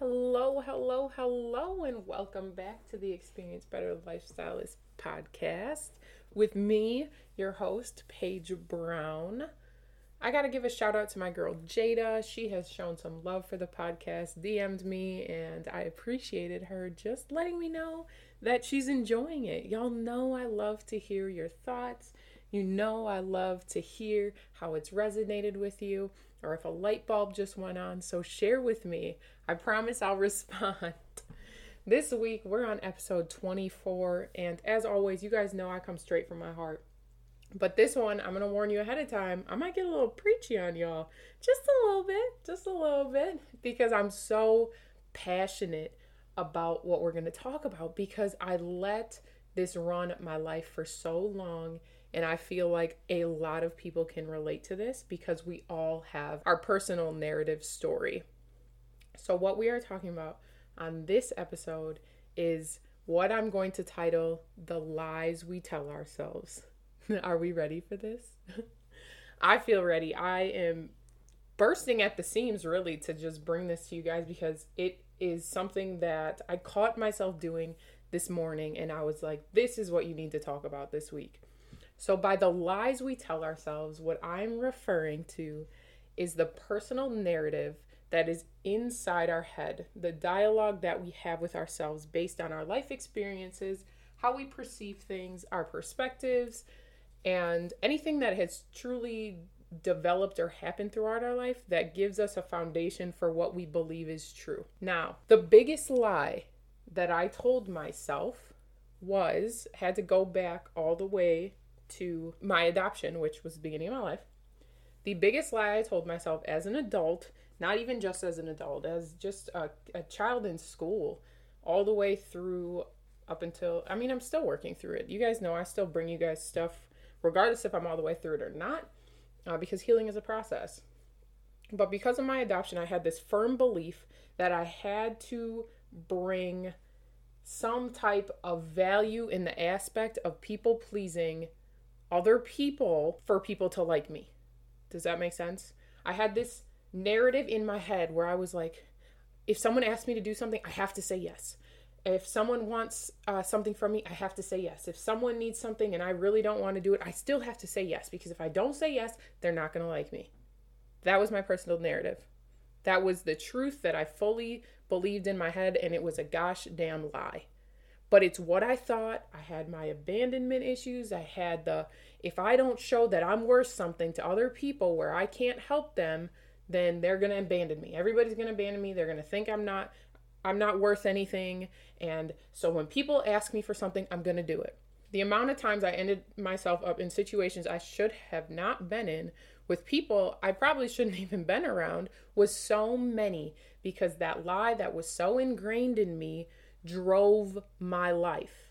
Hello, hello, hello, and welcome back to the Experience Better Lifestylist podcast with me, your host, Paige Brown. I got to give a shout out to my girl Jada. She has shown some love for the podcast, DM'd me, and I appreciated her just letting me know that she's enjoying it. Y'all know I love to hear your thoughts. You know I love to hear how it's resonated with you or if a light bulb just went on. So share with me. I promise I'll respond. This week we're on episode 24, and as always, you guys know I come straight from my heart. But this one, I'm going to warn you ahead of time. I might get a little preachy on y'all. Just a little bit. Just a little bit. Because I'm so passionate about what we're going to talk about. Because I let this run my life for so long. And I feel like a lot of people can relate to this because we all have our personal narrative story. So, what we are talking about on this episode is what I'm going to title The Lies We Tell Ourselves. Are we ready for this? I feel ready. I am bursting at the seams really to just bring this to you guys because it is something that I caught myself doing this morning and I was like, this is what you need to talk about this week. So, by the lies we tell ourselves, what I'm referring to is the personal narrative that is inside our head, the dialogue that we have with ourselves based on our life experiences, how we perceive things, our perspectives, and anything that has truly developed or happened throughout our life that gives us a foundation for what we believe is true. Now, the biggest lie that I told myself was had to go back all the way to my adoption, which was the beginning of my life. The biggest lie I told myself as an adult, not even just as an adult, as just a, a child in school, all the way through up until, I mean, I'm still working through it. You guys know I still bring you guys stuff regardless if I'm all the way through it or not, uh, because healing is a process. But because of my adoption, I had this firm belief that I had to bring some type of value in the aspect of people pleasing other people for people to like me. Does that make sense? I had this narrative in my head where I was like, if someone asks me to do something, I have to say yes. If someone wants uh, something from me, I have to say yes. If someone needs something and I really don't want to do it, I still have to say yes because if I don't say yes, they're not going to like me. That was my personal narrative. That was the truth that I fully believed in my head, and it was a gosh damn lie. But it's what I thought. I had my abandonment issues. I had the if I don't show that I'm worth something to other people where I can't help them, then they're going to abandon me. Everybody's going to abandon me. They're going to think I'm not I'm not worth anything. And so when people ask me for something, I'm going to do it. The amount of times I ended myself up in situations I should have not been in with people I probably shouldn't even been around was so many because that lie that was so ingrained in me drove my life.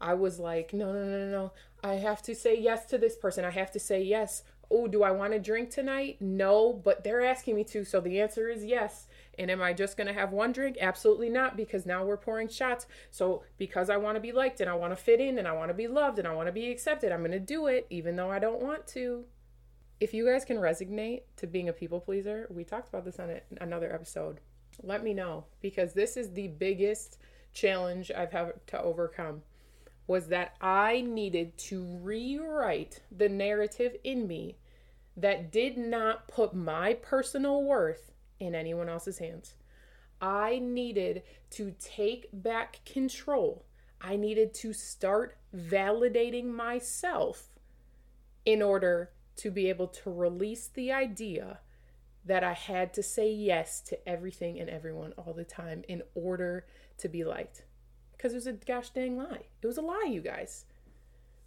I was like, no, no, no, no. I have to say yes to this person. I have to say yes. Oh, do I want to drink tonight? No, but they're asking me to. So the answer is yes. And am I just going to have one drink? Absolutely not, because now we're pouring shots. So, because I want to be liked and I want to fit in and I want to be loved and I want to be accepted, I'm going to do it, even though I don't want to. If you guys can resonate to being a people pleaser, we talked about this on another episode. Let me know, because this is the biggest challenge I've had to overcome. Was that I needed to rewrite the narrative in me that did not put my personal worth in anyone else's hands. I needed to take back control. I needed to start validating myself in order to be able to release the idea that I had to say yes to everything and everyone all the time in order to be liked. Because it was a gosh dang lie. It was a lie, you guys.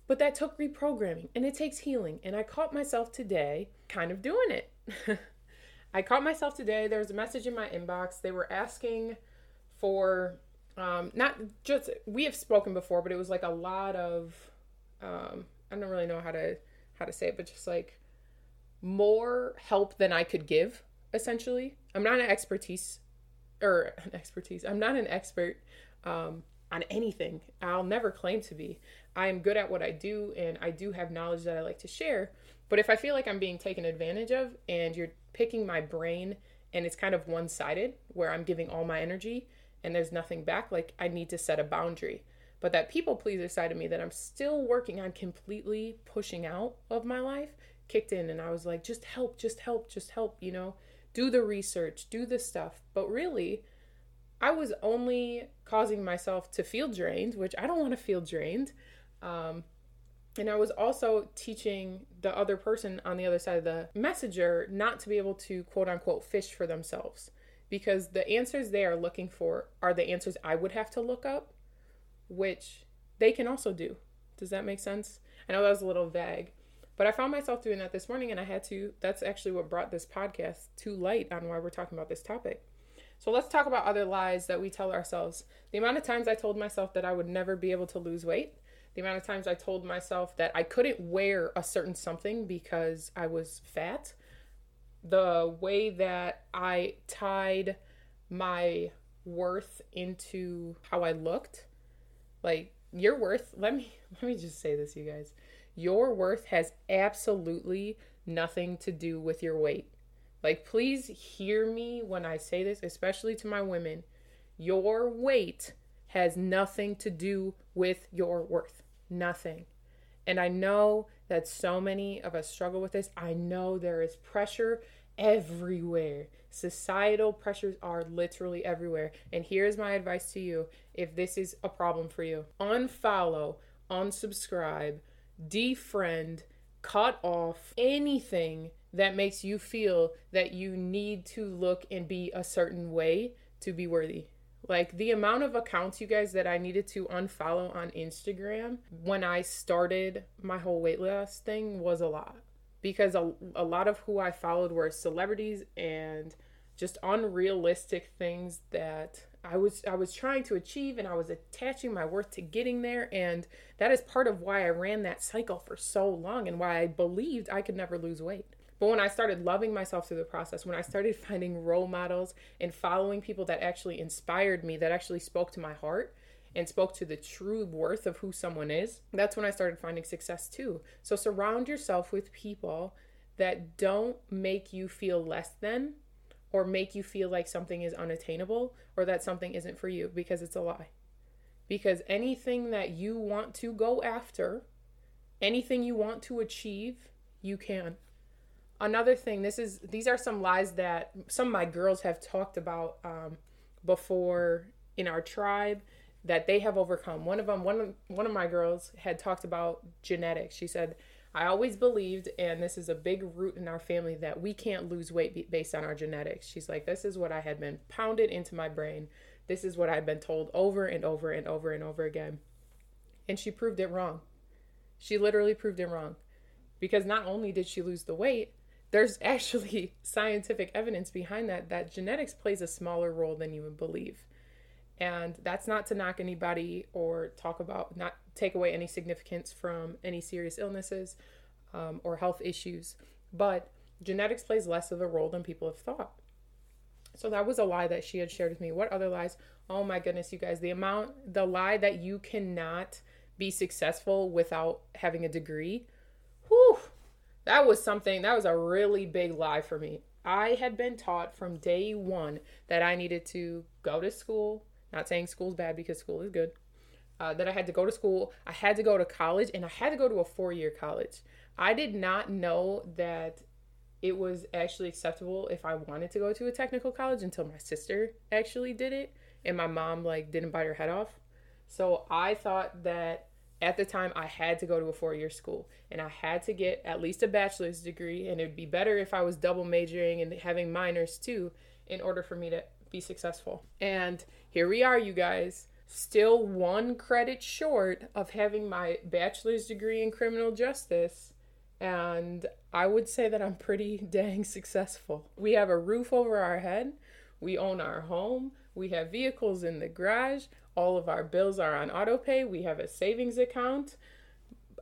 But that took reprogramming and it takes healing. And I caught myself today kind of doing it. I caught myself today. There was a message in my inbox. They were asking for um, not just we have spoken before, but it was like a lot of um, I don't really know how to how to say it, but just like more help than I could give. Essentially, I'm not an expertise or an expertise. I'm not an expert um, on anything. I'll never claim to be. I am good at what I do, and I do have knowledge that I like to share. But if I feel like I'm being taken advantage of, and you're picking my brain and it's kind of one sided where I'm giving all my energy and there's nothing back, like I need to set a boundary. But that people pleaser side of me that I'm still working on completely pushing out of my life kicked in and I was like, just help, just help, just help, you know, do the research, do the stuff. But really, I was only causing myself to feel drained, which I don't want to feel drained. Um, and I was also teaching the other person on the other side of the messenger not to be able to quote unquote fish for themselves because the answers they are looking for are the answers I would have to look up, which they can also do. Does that make sense? I know that was a little vague, but I found myself doing that this morning and I had to. That's actually what brought this podcast to light on why we're talking about this topic. So let's talk about other lies that we tell ourselves. The amount of times I told myself that I would never be able to lose weight the amount of times I told myself that I couldn't wear a certain something because I was fat, the way that I tied my worth into how I looked, like your worth, let me let me just say this you guys. Your worth has absolutely nothing to do with your weight. Like please hear me when I say this, especially to my women. Your weight has nothing to do with your worth. Nothing. And I know that so many of us struggle with this. I know there is pressure everywhere. Societal pressures are literally everywhere. And here's my advice to you if this is a problem for you unfollow, unsubscribe, defriend, cut off anything that makes you feel that you need to look and be a certain way to be worthy. Like the amount of accounts, you guys, that I needed to unfollow on Instagram when I started my whole weight loss thing was a lot. Because a, a lot of who I followed were celebrities and just unrealistic things that I was I was trying to achieve and I was attaching my worth to getting there and that is part of why I ran that cycle for so long and why I believed I could never lose weight. But when I started loving myself through the process, when I started finding role models and following people that actually inspired me, that actually spoke to my heart and spoke to the true worth of who someone is, that's when I started finding success too. So surround yourself with people that don't make you feel less than or make you feel like something is unattainable or that something isn't for you because it's a lie. Because anything that you want to go after, anything you want to achieve, you can. Another thing this is these are some lies that some of my girls have talked about um, before in our tribe that they have overcome. One of them one of one of my girls had talked about genetics. She said i always believed and this is a big root in our family that we can't lose weight based on our genetics. She's like this is what i had been pounded into my brain. This is what i've been told over and over and over and over again. And she proved it wrong. She literally proved it wrong. Because not only did she lose the weight there's actually scientific evidence behind that that genetics plays a smaller role than you would believe and that's not to knock anybody or talk about not take away any significance from any serious illnesses um, or health issues but genetics plays less of a role than people have thought so that was a lie that she had shared with me what other lies oh my goodness you guys the amount the lie that you cannot be successful without having a degree whew that was something that was a really big lie for me. I had been taught from day one that I needed to go to school. Not saying school's bad because school is good. Uh, that I had to go to school. I had to go to college, and I had to go to a four year college. I did not know that it was actually acceptable if I wanted to go to a technical college until my sister actually did it, and my mom like didn't bite her head off. So I thought that at the time I had to go to a four year school and I had to get at least a bachelor's degree and it'd be better if I was double majoring and having minors too in order for me to be successful. And here we are you guys, still one credit short of having my bachelor's degree in criminal justice and I would say that I'm pretty dang successful. We have a roof over our head, we own our home, we have vehicles in the garage, all of our bills are on auto pay. We have a savings account.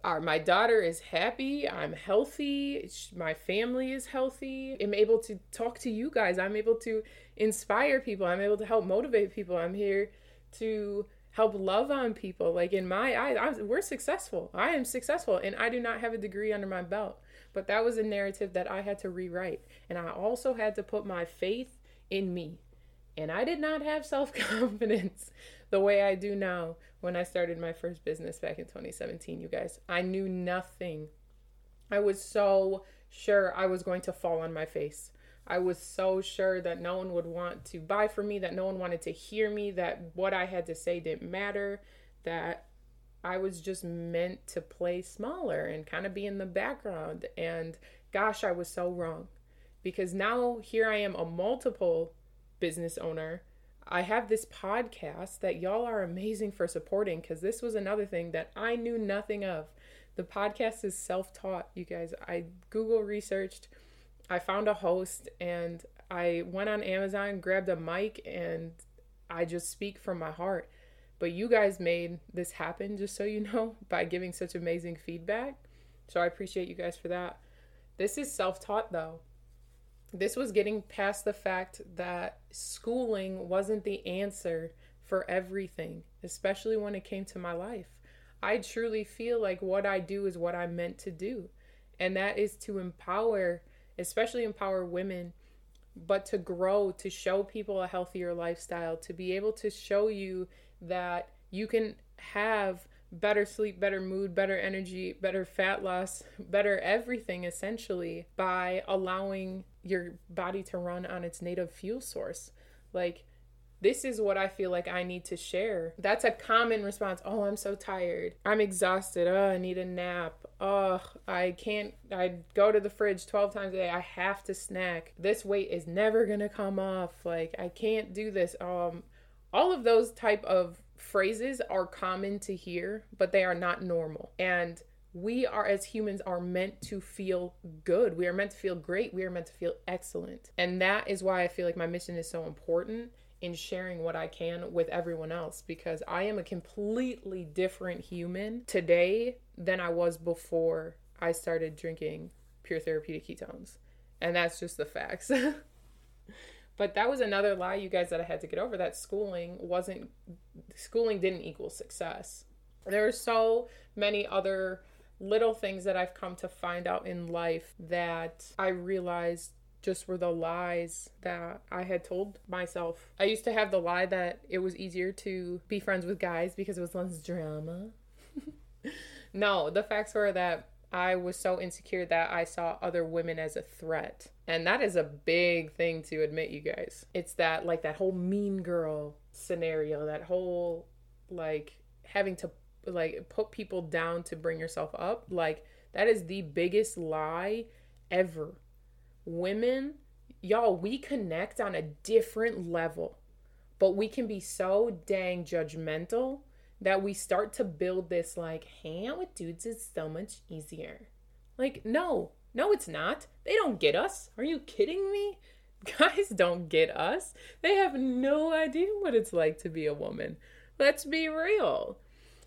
Our, my daughter is happy. I'm healthy. My family is healthy. I'm able to talk to you guys. I'm able to inspire people. I'm able to help motivate people. I'm here to help love on people. Like in my eyes, I'm, we're successful. I am successful, and I do not have a degree under my belt. But that was a narrative that I had to rewrite, and I also had to put my faith in me. And I did not have self confidence the way I do now when I started my first business back in 2017, you guys. I knew nothing. I was so sure I was going to fall on my face. I was so sure that no one would want to buy from me, that no one wanted to hear me, that what I had to say didn't matter, that I was just meant to play smaller and kind of be in the background. And gosh, I was so wrong. Because now here I am, a multiple business owner. I have this podcast that y'all are amazing for supporting because this was another thing that I knew nothing of. The podcast is self taught, you guys. I Google researched, I found a host, and I went on Amazon, grabbed a mic, and I just speak from my heart. But you guys made this happen, just so you know, by giving such amazing feedback. So I appreciate you guys for that. This is self taught, though. This was getting past the fact that schooling wasn't the answer for everything, especially when it came to my life. I truly feel like what I do is what I'm meant to do, and that is to empower, especially empower women but to grow, to show people a healthier lifestyle, to be able to show you that you can have better sleep, better mood, better energy, better fat loss, better everything essentially by allowing your body to run on its native fuel source. Like, this is what I feel like I need to share. That's a common response. Oh, I'm so tired. I'm exhausted. Oh, I need a nap. Oh, I can't. I go to the fridge 12 times a day. I have to snack. This weight is never going to come off. Like, I can't do this. Um, all of those type of phrases are common to hear, but they are not normal. And we are as humans are meant to feel good. We are meant to feel great. We are meant to feel excellent. And that is why I feel like my mission is so important in sharing what I can with everyone else because I am a completely different human today than I was before I started drinking pure therapeutic ketones. And that's just the facts. But that was another lie, you guys, that I had to get over that schooling wasn't, schooling didn't equal success. There are so many other little things that I've come to find out in life that I realized just were the lies that I had told myself. I used to have the lie that it was easier to be friends with guys because it was less drama. no, the facts were that I was so insecure that I saw other women as a threat. And that is a big thing to admit, you guys. It's that, like, that whole mean girl scenario, that whole, like, having to, like, put people down to bring yourself up. Like, that is the biggest lie ever. Women, y'all, we connect on a different level, but we can be so dang judgmental that we start to build this like hang out with dudes is so much easier. Like, no, no, it's not. They don't get us. Are you kidding me? Guys don't get us. They have no idea what it's like to be a woman. Let's be real.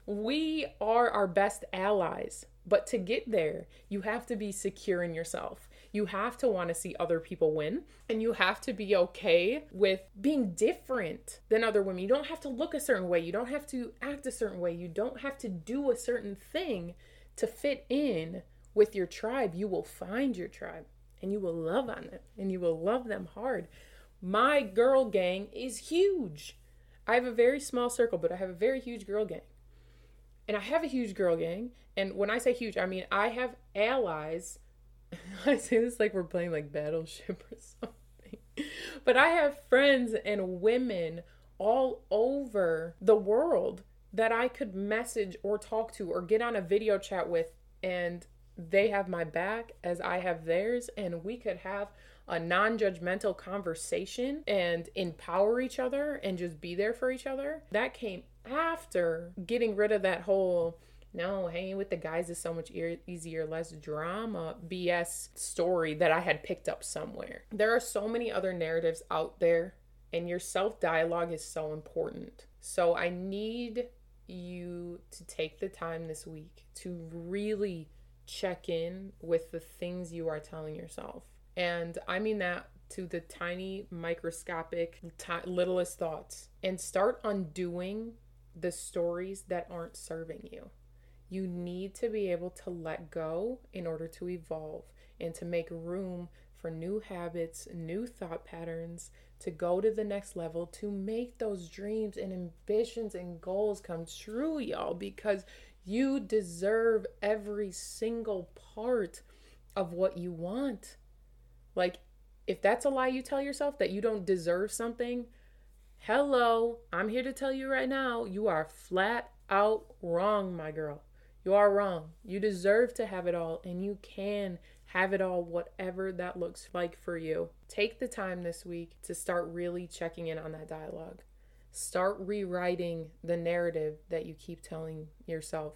We are our best allies. But to get there, you have to be secure in yourself. You have to want to see other people win, and you have to be okay with being different than other women. You don't have to look a certain way, you don't have to act a certain way, you don't have to do a certain thing to fit in with your tribe. You will find your tribe and you will love on them and you will love them hard. My girl gang is huge. I have a very small circle, but I have a very huge girl gang. And I have a huge girl gang. And when I say huge, I mean I have allies. I say this like we're playing like Battleship or something. But I have friends and women all over the world that I could message or talk to or get on a video chat with and they have my back as I have theirs and we could have a non-judgmental conversation and empower each other and just be there for each other. That came after getting rid of that whole no, hanging with the guys is so much e- easier, less drama BS story that I had picked up somewhere. There are so many other narratives out there, and your self dialogue is so important. So I need you to take the time this week to really check in with the things you are telling yourself. And I mean that to the tiny, microscopic, t- littlest thoughts and start undoing the stories that aren't serving you. You need to be able to let go in order to evolve and to make room for new habits, new thought patterns, to go to the next level, to make those dreams and ambitions and goals come true, y'all, because you deserve every single part of what you want. Like, if that's a lie you tell yourself that you don't deserve something, hello, I'm here to tell you right now, you are flat out wrong, my girl. You are wrong. You deserve to have it all, and you can have it all, whatever that looks like for you. Take the time this week to start really checking in on that dialogue. Start rewriting the narrative that you keep telling yourself.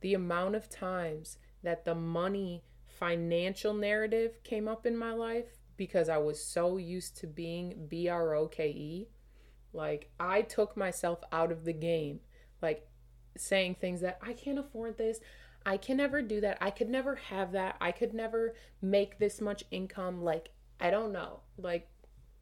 The amount of times that the money financial narrative came up in my life because I was so used to being B R O K E. Like, I took myself out of the game. Like, saying things that I can't afford this. I can never do that. I could never have that. I could never make this much income. Like, I don't know. Like,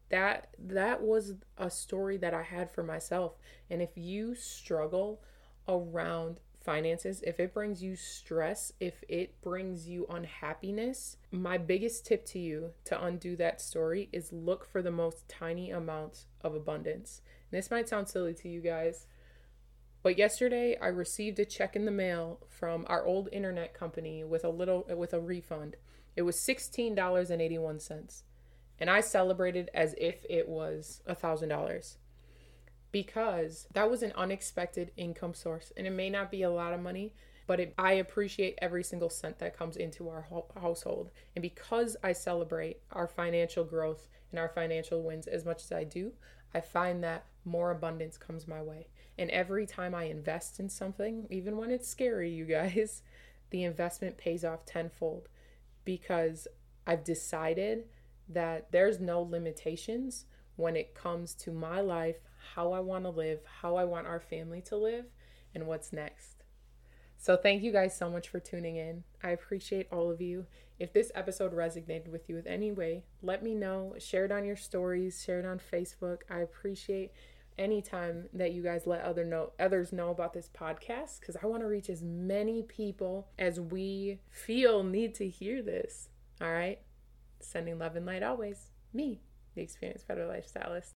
that that was a story that I had for myself. And if you struggle around finances, if it brings you stress, if it brings you unhappiness, my biggest tip to you to undo that story is look for the most tiny amounts of abundance. And this might sound silly to you guys, but yesterday I received a check in the mail from our old internet company with a little with a refund. It was $16.81. And I celebrated as if it was a $1,000 because that was an unexpected income source and it may not be a lot of money but it, i appreciate every single cent that comes into our ho- household. And because i celebrate our financial growth and our financial wins as much as i do i find that more abundance comes my way. And every time i invest in something even when it's scary you guys the investment pays off tenfold because i've decided that there's no limitations when it comes to my life, how I want to live, how I want our family to live, and what's next. So, thank you guys so much for tuning in. I appreciate all of you. If this episode resonated with you in any way, let me know. Share it on your stories, share it on Facebook. I appreciate anytime that you guys let other know others know about this podcast because I want to reach as many people as we feel need to hear this. All right. Sending love and light always. Me the experienced Better Lifestylist.